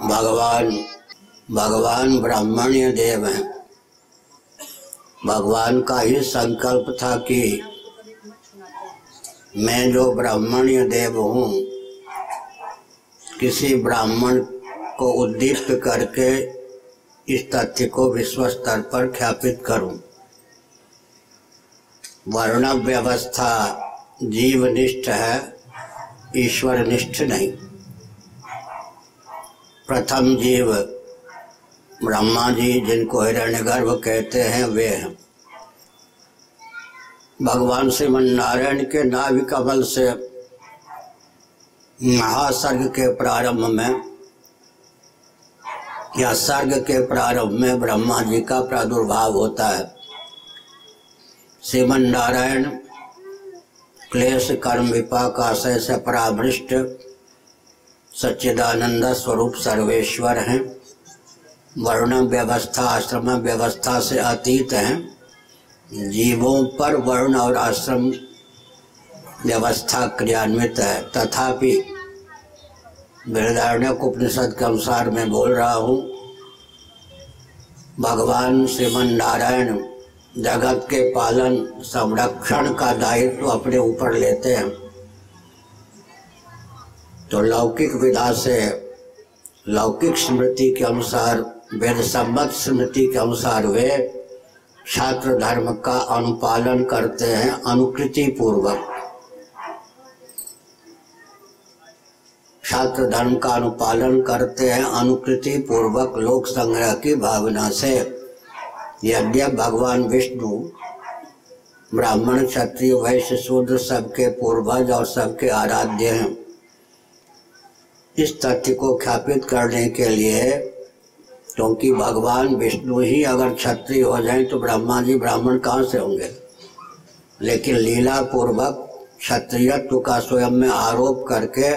भगवान भगवान ब्राह्मण्य देव हैं। भगवान का ही संकल्प था कि मैं जो ब्राह्मण्य देव हूँ, किसी ब्राह्मण को उद्दीप्त करके इस तथ्य को विश्व स्तर पर ख्यापित करूँ। वर्ण व्यवस्था जीवनिष्ठ है ईश्वर निष्ठ नहीं। प्रथम जीव ब्रह्मा जी जिनको हिरण्यगर्भ कहते हैं, वे हैं। भगवान श्रीमन नारायण के नाभि कमल से महासर्ग के प्रारंभ में या सर्ग के प्रारंभ में ब्रह्मा जी का प्रादुर्भाव होता है। श्रीमन नारायण क्लेश कर्म विपाक आशय से परामृष्ट सच्चिदानंद स्वरूप सर्वेश्वर हैं। वर्ण व्यवस्था, आश्रम व्यवस्था से अतीत हैं। जीवों पर वर्ण और आश्रम व्यवस्था क्रियान्वित है। तथापि बृहदारण्य उपनिषद के अनुसार मैं बोल रहा हूँ, भगवान श्रीमन नारायण जगत के पालन, संरक्षण का दायित्व अपने ऊपर लेते हैं। तो लौकिक विधा से, लौकिक स्मृति के अनुसार, वेद सम्मत स्मृति के अनुसार वे छात्र धर्म का अनुपालन करते हैं अनुकृति पूर्वक छात्र धर्म का अनुपालन करते हैं अनुकृति पूर्वक लोक संग्रह की भावना से। यद्यप भगवान विष्णु, ब्राह्मण, क्षत्रिय, वैश्य, शूद्र सबके पूर्वज और सबके आराध्य हैं। इस तथ्य को ख्यापित करने के लिए क्योंकि भगवान विष्णु ही अगर क्षत्रिय हो जाए तो ब्रह्मा जी ब्राह्मण कहाँ से होंगे? लेकिन लीला पूर्वक क्षत्रियत्व का स्वयं में आरोप करके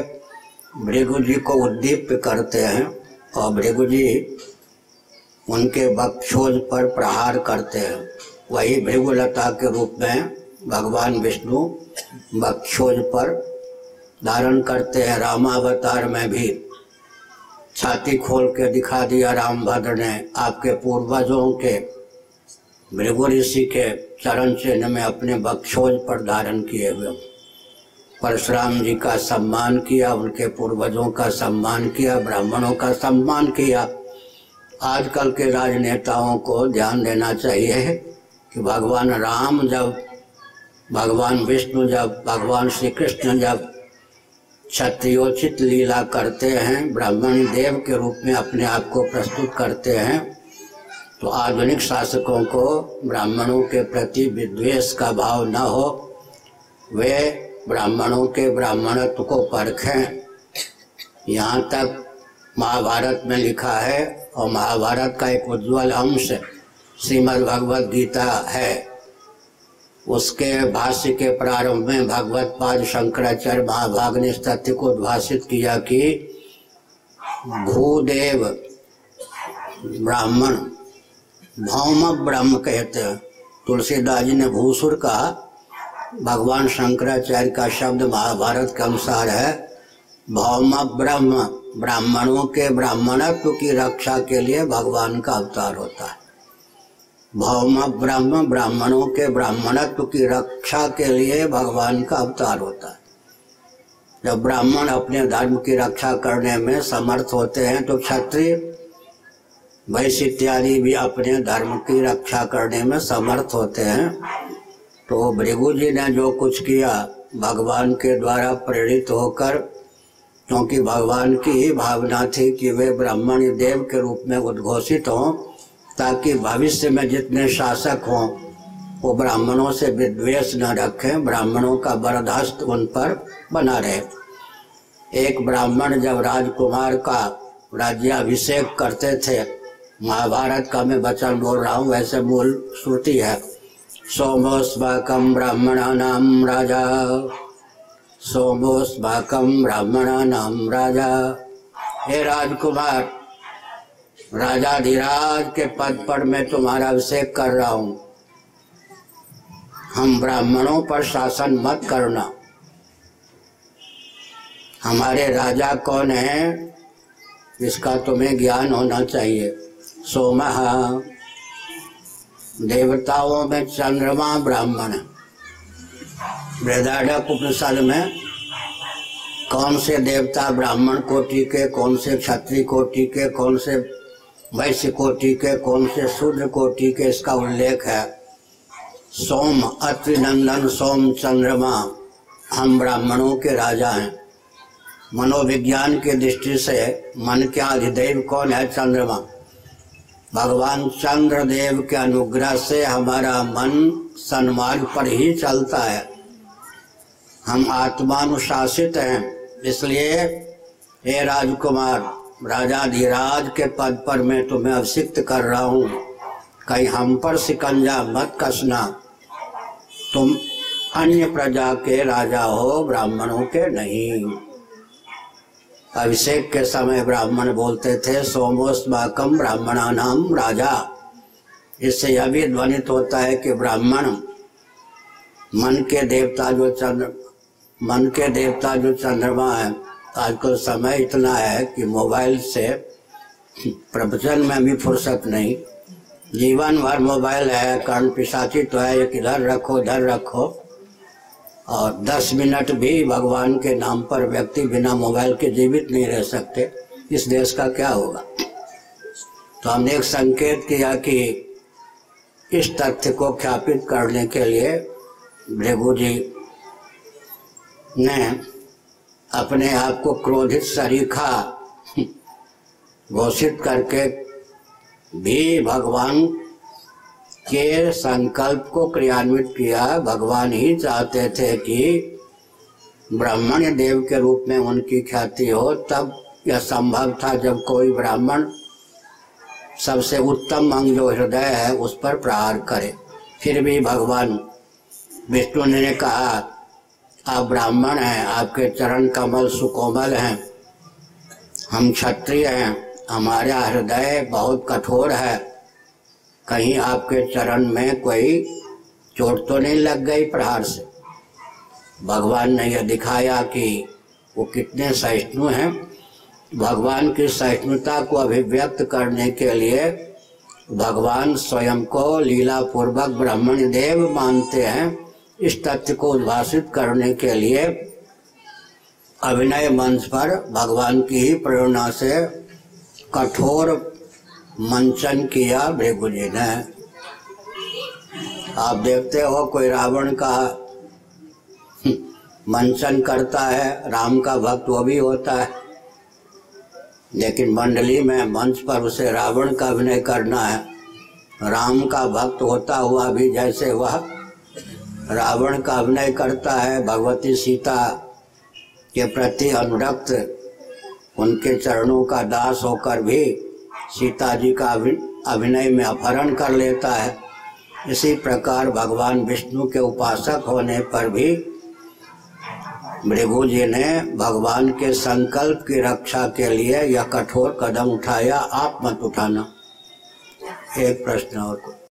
भृगु जी को उद्दीप्त करते हैं और भृगु जी उनके बक्षोज पर प्रहार करते हैं। वही भृगुलता के रूप में भगवान विष्णु बक्षोज पर धारण करते हैं रामावतार में भी। छाती खोल के दिखा दिया रामभद्र ने आपके पूर्वजों के, भृगु ऋषि के चरण चिन्ह में अपने बक्षोज पर धारण किए हुए। परशुराम जी का सम्मान किया, उनके पूर्वजों का सम्मान किया, ब्राह्मणों का सम्मान किया। आजकल के राजनेताओं को ध्यान देना चाहिए कि भगवान राम जब, भगवान विष्णु जब, भगवान श्री कृष्ण जब क्षत्रियोचित लीला करते हैं, ब्राह्मण देव के रूप में अपने आप को प्रस्तुत करते हैं तो आधुनिक शासकों को ब्राह्मणों के प्रति विद्वेष का भाव न हो। वे ब्राह्मणों के ब्राह्मणत्व को परखें। यहाँ तक महाभारत में लिखा है, और महाभारत का एक उज्ज्वल अंश श्रीमद् भगवद गीता है। उसके भाष्य के प्रारंभ में भगवत पाद शंकराचार्य महाभाग ने इस तथ्य को उद्भाषित किया कि भूदेव ब्राह्मण, भौम ब्रह्म कहते हैं। तुलसीदास जी ने भूसुर कहा, भगवान शंकराचार्य का शब्द महाभारत के अनुसार है, भौम ब्रह्म, ब्राह्मणों के ब्राह्मणत्व की रक्षा के लिए भगवान का अवतार होता है। भौम ब्रह्म ब्राह्मणों के ब्राह्मणत्व की रक्षा के लिए भगवान का अवतार होता है। जब ब्राह्मण अपने धर्म की रक्षा करने में समर्थ होते हैं तो क्षत्रिय वैश्य इत्यादि भी अपने धर्म की रक्षा करने में समर्थ होते हैं। तो भृगु जी ने जो कुछ किया, भगवान के द्वारा प्रेरित होकर, क्योंकि भगवान की ही भावना थी कि वे ब्राह्मण देव के रूप में उद्घोषित हों ताकि भविष्य में जितने शासक हों, वो ब्राह्मणों से विद्वेष न रखें, ब्राह्मणों का बर्दाश्त उन पर बना रहे। एक ब्राह्मण जब राजकुमार का राज्याभिषेक करते थे, महाभारत का मैं वचन बोल रहा हूँ, वैसे मूल श्रुति है। सोमोस्वाकम ब्राह्मणा नाम राजा। सोमोस्वाकम ब्राह्मणा नाम राजा। हे राजकुमार राजाधिराज के पद पर मैं तुम्हारा अभिषेक कर रहा हूँ। हम ब्राह्मणों पर शासन मत करना। हमारे राजा कौन है, इसका तुम्हें ज्ञान होना चाहिए। सोम, देवताओं में चंद्रमा ब्राह्मण वृदाडक उपनिषद में, कौन से देवता ब्राह्मण कोटि के, कौन से क्षत्रिय कोटि के, कौन से वैश्य कोटि के कौन से शूद्र कोटि के इसका उल्लेख है? सोम, अत्रिनंदन, सोम चंद्रमा। हम ब्राह्मणों के राजा हैं। मनोविज्ञान के दृष्टि से मन के अधिदेव कौन है चंद्रमा? भगवान चंद्रदेव के अनुग्रह से हमारा मन सन्मार्ग पर ही चलता है। हम आत्मानुशासित हैं, इसलिए हे राजकुमार राजा धीराज के पद पर मैं तुम्हें अभिषिक्त कर रहा हूँ। कहीं हम पर सिकंजा मत कसना। तुम अन्य प्रजा के राजा हो, ब्राह्मणों के नहीं। अभिषेक के समय ब्राह्मण बोलते थे सोमोस्माकम ब्राह्मणा नाम राजा। इससे यह भी ध्वनित होता है कि ब्राह्मण, मन के देवता जो चंद्र, मन के देवता जो चंद्रमा है आजकल समय इतना है कि मोबाइल से प्रवचन में भी फुर्सत नहीं। जीवन भर मोबाइल है कर्ण पिशाची तो है, एक इधर रखो, उधर रखो। और दस मिनट भी भगवान के नाम पर व्यक्ति बिना मोबाइल के जीवित नहीं रह सकते। इस देश का क्या होगा? तो हमने एक संकेत किया कि इस तथ्य को ख्यापित करने के लिए भृगु जी ने अपने आप को क्रोधित सरीखा, घोषित करके भी भगवान के संकल्प को क्रियान्वित किया। भगवान ही चाहते थे कि ब्राह्मण देव के रूप में उनकी ख्याति हो। तब यह संभव था जब कोई ब्राह्मण सबसे उत्तम अंग जो हृदय है, उस पर प्रहार करे। फिर भी भगवान विष्णु ने कहा आप ब्राह्मण हैं, आपके चरण कमल सुकोमल हैं। हम क्षत्रिय हैं, हमारा हृदय बहुत कठोर है। कहीं आपके चरण में कोई चोट तो नहीं लग गई प्रहार से? भगवान ने यह दिखाया कि वो कितने सहिष्णु हैं। भगवान की सहिष्णुता को अभिव्यक्त करने के लिए भगवान स्वयं को लीला पूर्वक ब्राह्मण देव मानते हैं। इस तथ्य को उद्भाषित करने के लिए अभिनय मंच पर भगवान की ही प्रेरणा से कठोर मंचन किया भृगु जी ने। आप देखते हो कोई रावण का मंचन करता है, राम का भक्त वो भी होता है। लेकिन मंडली में मंच पर उसे रावण का अभिनय करना है। राम का भक्त होता हुआ भी जैसे वह रावण का अभिनय करता है, भगवती सीता के प्रति अनुरक्त, उनके चरणों का दास होकर भी सीता जी का अभिनय में अपहरण कर लेता है। इसी प्रकार भगवान विष्णु के उपासक होने पर भी भृगु जी ने भगवान के संकल्प की रक्षा के लिए यह कठोर कदम उठाया। आप मत उठाना। एक प्रश्न और